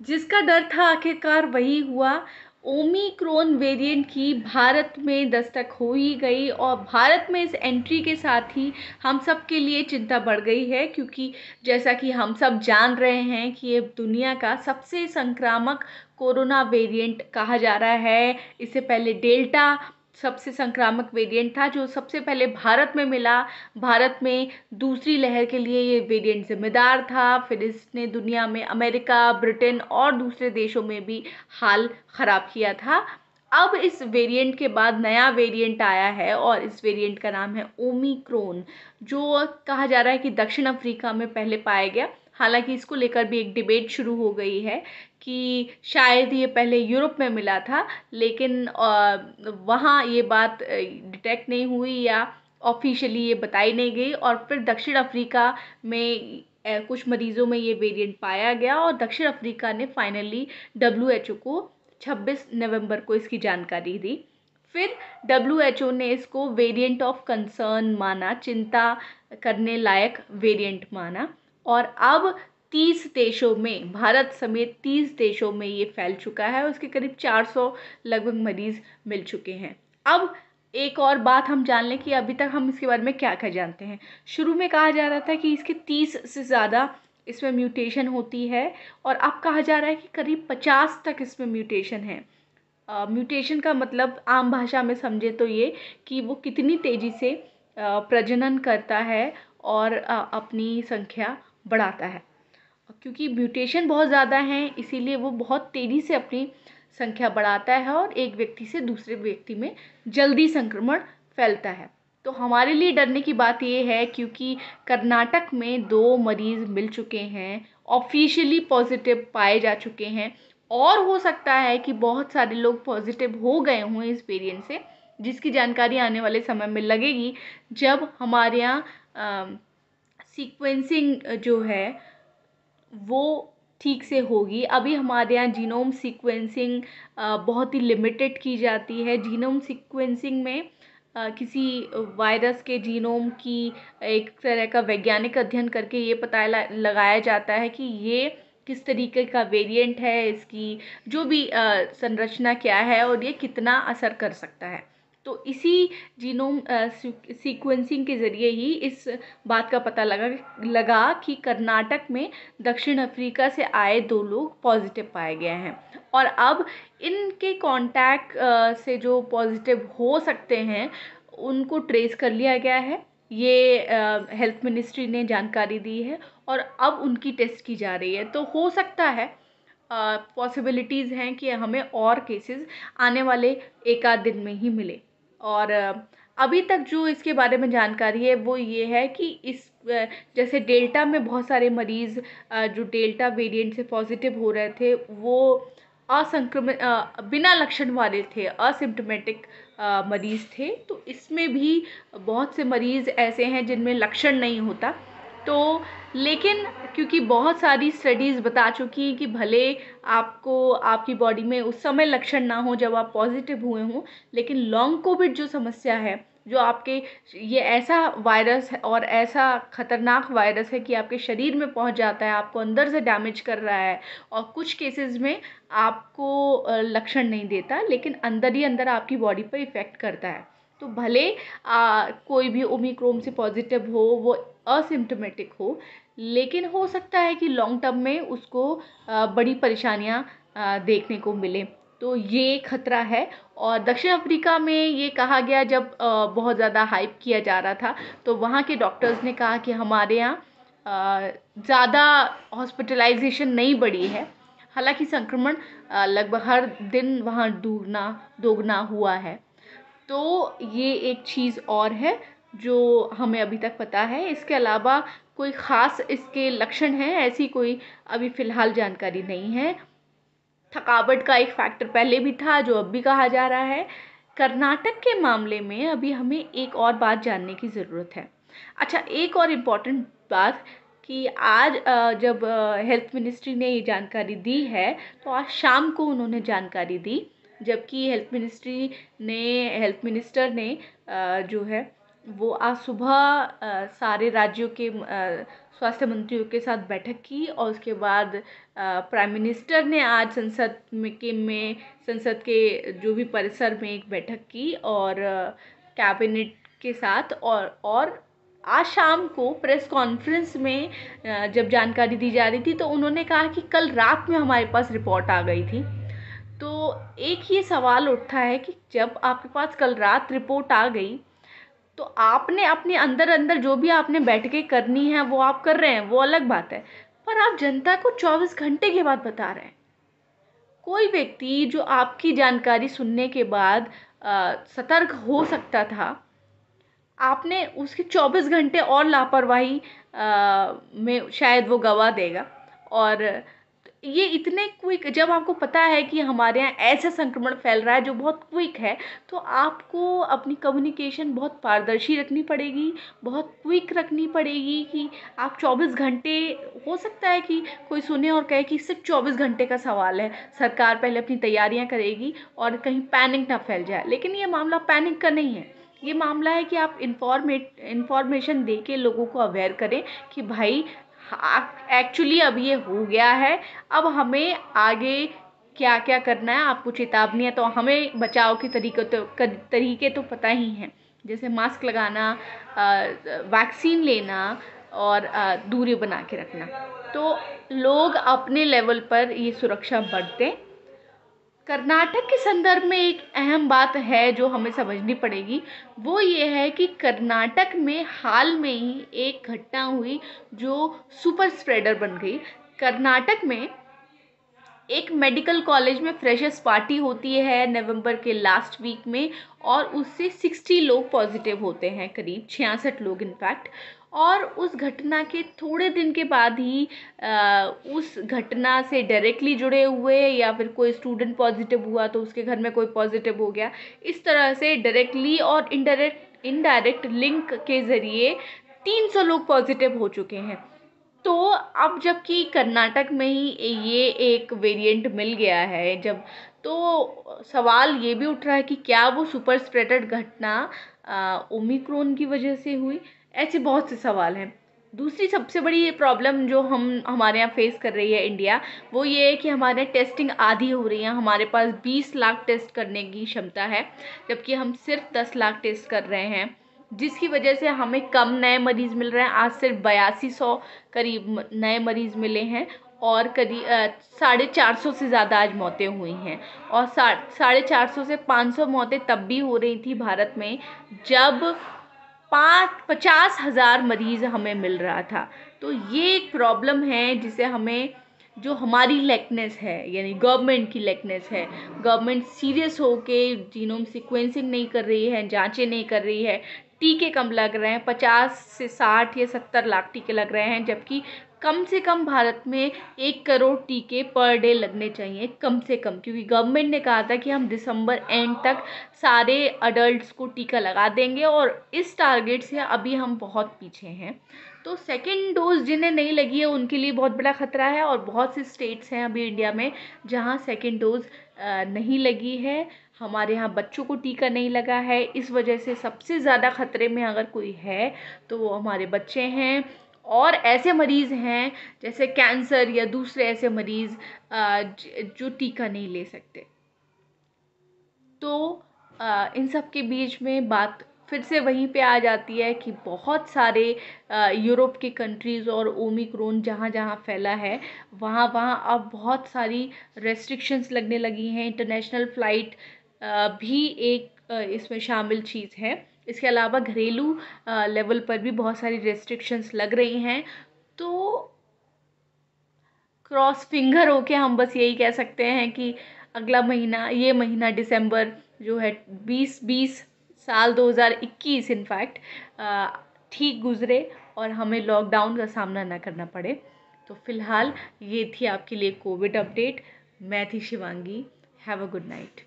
जिसका डर था आखिरकार वही हुआ। ओमिक्रोन वेरिएंट की भारत में दस्तक हो ही गई और भारत में इस एंट्री के साथ ही हम सब के लिए चिंता बढ़ गई है क्योंकि जैसा कि हम सब जान रहे हैं कि ये दुनिया का सबसे संक्रामक कोरोना वेरिएंट कहा जा रहा है। इससे पहले डेल्टा सबसे संक्रामक वेरिएंट था, जो सबसे पहले भारत में मिला। भारत में दूसरी लहर के लिए ये वेरिएंट जिम्मेदार था। फिर इसने दुनिया में अमेरिका, ब्रिटेन और दूसरे देशों में भी हाल ख़राब किया था। अब इस वेरिएंट के बाद नया वेरिएंट आया है और इस वेरिएंट का नाम है ओमिक्रोन जो कहा जा रहा है कि दक्षिण अफ्रीका में पहले पाया गया। हालाँकि इसको लेकर भी एक डिबेट शुरू हो गई है कि शायद ये पहले यूरोप में मिला था, लेकिन वहाँ ये बात डिटेक्ट नहीं हुई या ऑफिशियली ये बताई नहीं गई और फिर दक्षिण अफ्रीका में कुछ मरीज़ों में ये वेरिएंट पाया गया और दक्षिण अफ्रीका ने फाइनली डब्ल्यू एच ओ को 26 नवंबर को इसकी जानकारी दी। फिर डब्ल्यू एच ओ ने इसको वेरिएंट ऑफ़ कंसर्न माना, चिंता करने लायक वेरिएंट माना। और अब तीस देशों में, भारत समेत तीस देशों में ये फैल चुका है उसके करीब चार सौ लगभग मरीज़ मिल चुके हैं। अब एक और बात हम जान लें कि अभी तक हम इसके बारे में क्या क्या जानते हैं। शुरू में कहा जा रहा था कि इसके तीस से ज़्यादा इसमें म्यूटेशन होती है और अब कहा जा रहा है कि करीब पचास तक इसमें म्यूटेशन है। म्यूटेशन का मतलब आम भाषा में समझे तो ये कि वो कितनी तेज़ी से प्रजनन करता है और अपनी संख्या बढ़ाता है। क्योंकि म्यूटेशन बहुत ज़्यादा हैं, इसीलिए वो बहुत तेज़ी से अपनी संख्या बढ़ाता है और एक व्यक्ति से दूसरे व्यक्ति में जल्दी संक्रमण फैलता है। तो हमारे लिए डरने की बात ये है क्योंकि कर्नाटक में दो मरीज़ मिल चुके हैं, ऑफिशियली पॉजिटिव पाए जा चुके हैं और हो सकता है कि बहुत सारे लोग पॉजिटिव हो गए हों इस वेरिएंट से, जिसकी जानकारी आने वाले समय में लगेगी जब हमारे यहाँ सीक्वेंसिंग जो है, वो ठीक से होगी। अभी हमारे यहाँ जीनोम सीक्वेंसिंग बहुत ही लिमिटेड की जाती है। जीनोम सीक्वेंसिंग में किसी वायरस के जीनोम की एक तरह का वैज्ञानिक अध्ययन करके ये पता लगाया जाता है कि ये किस तरीके का वेरिएंट है, इसकी जो भी संरचना क्या है और ये कितना असर कर सकता है। तो इसी जीनोम सीक्वेंसिंग के ज़रिए ही इस बात का पता लगा लगा कि कर्नाटक में दक्षिण अफ्रीका से आए दो लोग पॉजिटिव पाए गए हैं। और अब इनके कांटेक्ट से जो पॉजिटिव हो सकते हैं, उनको ट्रेस कर लिया गया है। ये हेल्थ मिनिस्ट्री ने जानकारी दी है और अब उनकी टेस्ट की जा रही है। तो हो सकता है पॉसिबिलिटीज़ हैं कि हमें और केसेस आने वाले एक आध दिन में ही मिले। और अभी तक जो इसके बारे में जानकारी है वो ये है कि इस जैसे डेल्टा में बहुत सारे मरीज़ जो डेल्टा वेरिएंट से पॉजिटिव हो रहे थे, वो असंक्रमित बिना लक्षण वाले थे असिम्टोमेटिक मरीज़ थे। तो इसमें भी बहुत से मरीज़ ऐसे हैं जिनमें लक्षण नहीं होता। तो लेकिन क्योंकि बहुत सारी स्टडीज़ बता चुकी हैं कि भले आपको, आपकी बॉडी में उस समय लक्षण ना हो जब आप पॉजिटिव हुए हों, लेकिन लॉन्ग कोविड जो समस्या है, जो आपके, ये ऐसा वायरस है और ऐसा ख़तरनाक वायरस है कि आपके शरीर में पहुँच जाता है, आपको अंदर से डैमेज कर रहा है और कुछ केसेस में आपको लक्षण नहीं देता, लेकिन अंदर ही अंदर आपकी बॉडी पर इफ़ेक्ट करता है। तो भले आ, कोई भी ओमिक्रोम से पॉजिटिव हो वो असिम्टोमेटिक हो लेकिन हो सकता है कि लॉन्ग टर्म में उसको आ, बड़ी परेशानियाँ देखने को मिले। तो ये खतरा है और दक्षिण अफ्रीका में ये कहा गया जब बहुत ज़्यादा हाइप किया जा रहा था तो वहाँ के डॉक्टर्स ने कहा कि हमारे यहाँ ज़्यादा हॉस्पिटलाइजेशन नहीं बढ़ी है। हालाँकि संक्रमण लगभग हर दिन वहाँ दुगना दोगुना हुआ है। तो ये एक चीज़ और है जो हमें अभी तक पता है। इसके अलावा कोई ख़ास इसके लक्षण हैं, ऐसी कोई अभी फ़िलहाल जानकारी नहीं है। थकावट का एक फैक्टर पहले भी था, जो अब भी कहा जा रहा है। कर्नाटक के मामले में अभी हमें एक और बात जानने की ज़रूरत है। अच्छा एक और इंपॉर्टेंट बात कि आज जब हेल्थ मिनिस्ट्री ने ये जानकारी दी है तो आज शाम को उन्होंने जानकारी दी जबकि हेल्थ मिनिस्ट्री ने, हेल्थ मिनिस्टर ने जो है, वो आज सुबह सारे राज्यों के स्वास्थ्य मंत्रियों के साथ बैठक की और उसके बाद प्राइम मिनिस्टर ने आज संसद में, के में, संसद के जो भी परिसर में एक बैठक की और कैबिनेट के साथ और और आज शाम को प्रेस कॉन्फ्रेंस में जब जानकारी दी जा रही थी तो उन्होंने कहा कि कल रात में हमारे पास रिपोर्ट आ गई थी। तो एक ये सवाल उठता है कि जब आपके पास कल रात रिपोर्ट आ गई तो आपने अपने अंदर अंदर जो भी आपने बैठ के करनी है वो आप कर रहे हैं वो अलग बात है। पर आप जनता को चौबीस घंटे के बाद बता रहे हैं। कोई व्यक्ति जो आपकी जानकारी सुनने के बाद आ, सतर्क हो सकता था आपने उसके चौबीस घंटे और लापरवाही में शायद वो गवा देगा। और ये इतने क्विक जब आपको पता है कि हमारे यहाँ ऐसा संक्रमण फैल रहा है जो बहुत क्विक है तो आपको अपनी कम्युनिकेशन बहुत पारदर्शी रखनी पड़ेगी, बहुत क्विक रखनी पड़ेगी कि आप 24 घंटे, हो सकता है कि कोई सुने और कहे कि सिर्फ़ 24 घंटे का सवाल है, सरकार पहले अपनी तैयारियाँ करेगी और कहीं पैनिक ना फैल जाए। लेकिन ये मामला पैनिक का नहीं है। ये मामला है कि आप इन्फॉर्मेट इन्फॉर्मेशन दे के लोगों को अवेयर करें कि भाई एक्चुअली अब ये हो गया है। अब हमें आगे क्या क्या करना है, आपको चेतावनी है तो हमें बचाव के तरीके तो तरीके तो पता ही हैं। जैसे मास्क लगाना वैक्सीन लेना और दूरी बना के रखना। तो लोग अपने लेवल पर ये सुरक्षा बरतें। कर्नाटक के संदर्भ में एक अहम बात है जो हमें समझनी पड़ेगी, वो ये है कि कर्नाटक में हाल में ही एक घटना हुई जो सुपर स्प्रेडर बन गई। कर्नाटक में एक मेडिकल कॉलेज में फ्रेशर्स पार्टी होती है नवंबर के लास्ट वीक में और उससे सिक्सटी लोग पॉजिटिव होते हैं, करीब छियासठ लोग इनफैक्ट और उस घटना के थोड़े दिन के बाद ही उस घटना से डायरेक्टली जुड़े हुए या फिर कोई स्टूडेंट पॉजिटिव हुआ तो उसके घर में कोई पॉजिटिव हो गया, इस तरह से डायरेक्टली और इनडायरेक्ट इनडायरेक्ट लिंक के ज़रिए 300 लोग पॉजिटिव हो चुके हैं। तो अब जबकि कर्नाटक में ही ये एक वेरिएंट मिल गया है, जब तो सवाल ये भी उठ रहा है कि क्या वो सुपर स्प्रेडेड घटना ओमिक्रोन की वजह से हुई? ऐसे बहुत से सवाल हैं। दूसरी सबसे बड़ी प्रॉब्लम जो हम, हमारे यहाँ फेस कर रही है इंडिया वो ये है कि हमारे टेस्टिंग आधी हो रही है। हमारे पास 20 लाख टेस्ट करने की क्षमता है, जबकि हम सिर्फ़ 10 लाख टेस्ट कर रहे हैं, जिसकी वजह से हमें कम नए मरीज़ मिल रहे हैं। आज सिर्फ़ बयासी सौ करीब नए मरीज़ मिले हैं और करीब साढ़े चार सौ से ज़्यादा आज मौतें हुई हैं। और साढ़े चार सौ से पाँच सौ मौतें तब भी हो रही थी भारत में, जब पाँच, पचास हज़ार मरीज़ हमें मिल रहा था। तो ये एक प्रॉब्लम है जिसे हमें, जो हमारी लेकनेस है, यानी गवर्नमेंट की लेकनेस है, गवर्नमेंट सीरियस हो के जीनोम सिक्वेंसिंग नहीं कर रही है, जांचें नहीं कर रही है, टीके कम लग रहे हैं, पचास से साठ या सत्तर लाख टीके लग रहे हैं, जबकि कम से कम भारत में एक करोड़ टीके पर डे लगने चाहिए, कम से कम। क्योंकि गवर्नमेंट ने कहा था कि हम दिसंबर एंड तक सारे अडल्ट्स को टीका लगा देंगे और इस टारगेट से अभी हम बहुत पीछे हैं। तो सेकेंड डोज जिन्हें नहीं लगी है, उनके लिए बहुत बड़ा ख़तरा है और बहुत से स्टेट्स हैं अभी इंडिया में जहाँ सेकेंड डोज नहीं लगी है। हमारे यहाँ बच्चों को टीका नहीं लगा है। इस वजह से सबसे ज़्यादा ख़तरे में अगर कोई है तो वो हमारे बच्चे हैं। और ऐसे मरीज़ हैं, जैसे कैंसर या दूसरे ऐसे मरीज़ जो टीका नहीं ले सकते। तो इन सब के बीच में बात फिर से वहीं पे आ जाती है कि बहुत सारे यूरोप के कंट्रीज़ और ओमिक्रोन जहाँ जहाँ फैला है वहाँ वहाँ अब बहुत सारी रेस्ट्रिक्शंस लगने लगी हैं। इंटरनेशनल फ़्लाइट भी एक इसमें शामिल चीज़ है। इसके अलावा घरेलू लेवल पर भी बहुत सारी रेस्ट्रिक्शंस लग रही हैं। तो क्रॉस फिंगर होके हम बस यही कह सकते हैं कि अगला महीना, ये महीना दिसंबर जो है, बीस बीस साल 2021 इनफैक्ट ठीक गुज़रे और हमें लॉकडाउन का सामना ना करना पड़े। तो फ़िलहाल ये थी आपके लिए कोविड अपडेट मैं थी Shivangi. Have a good night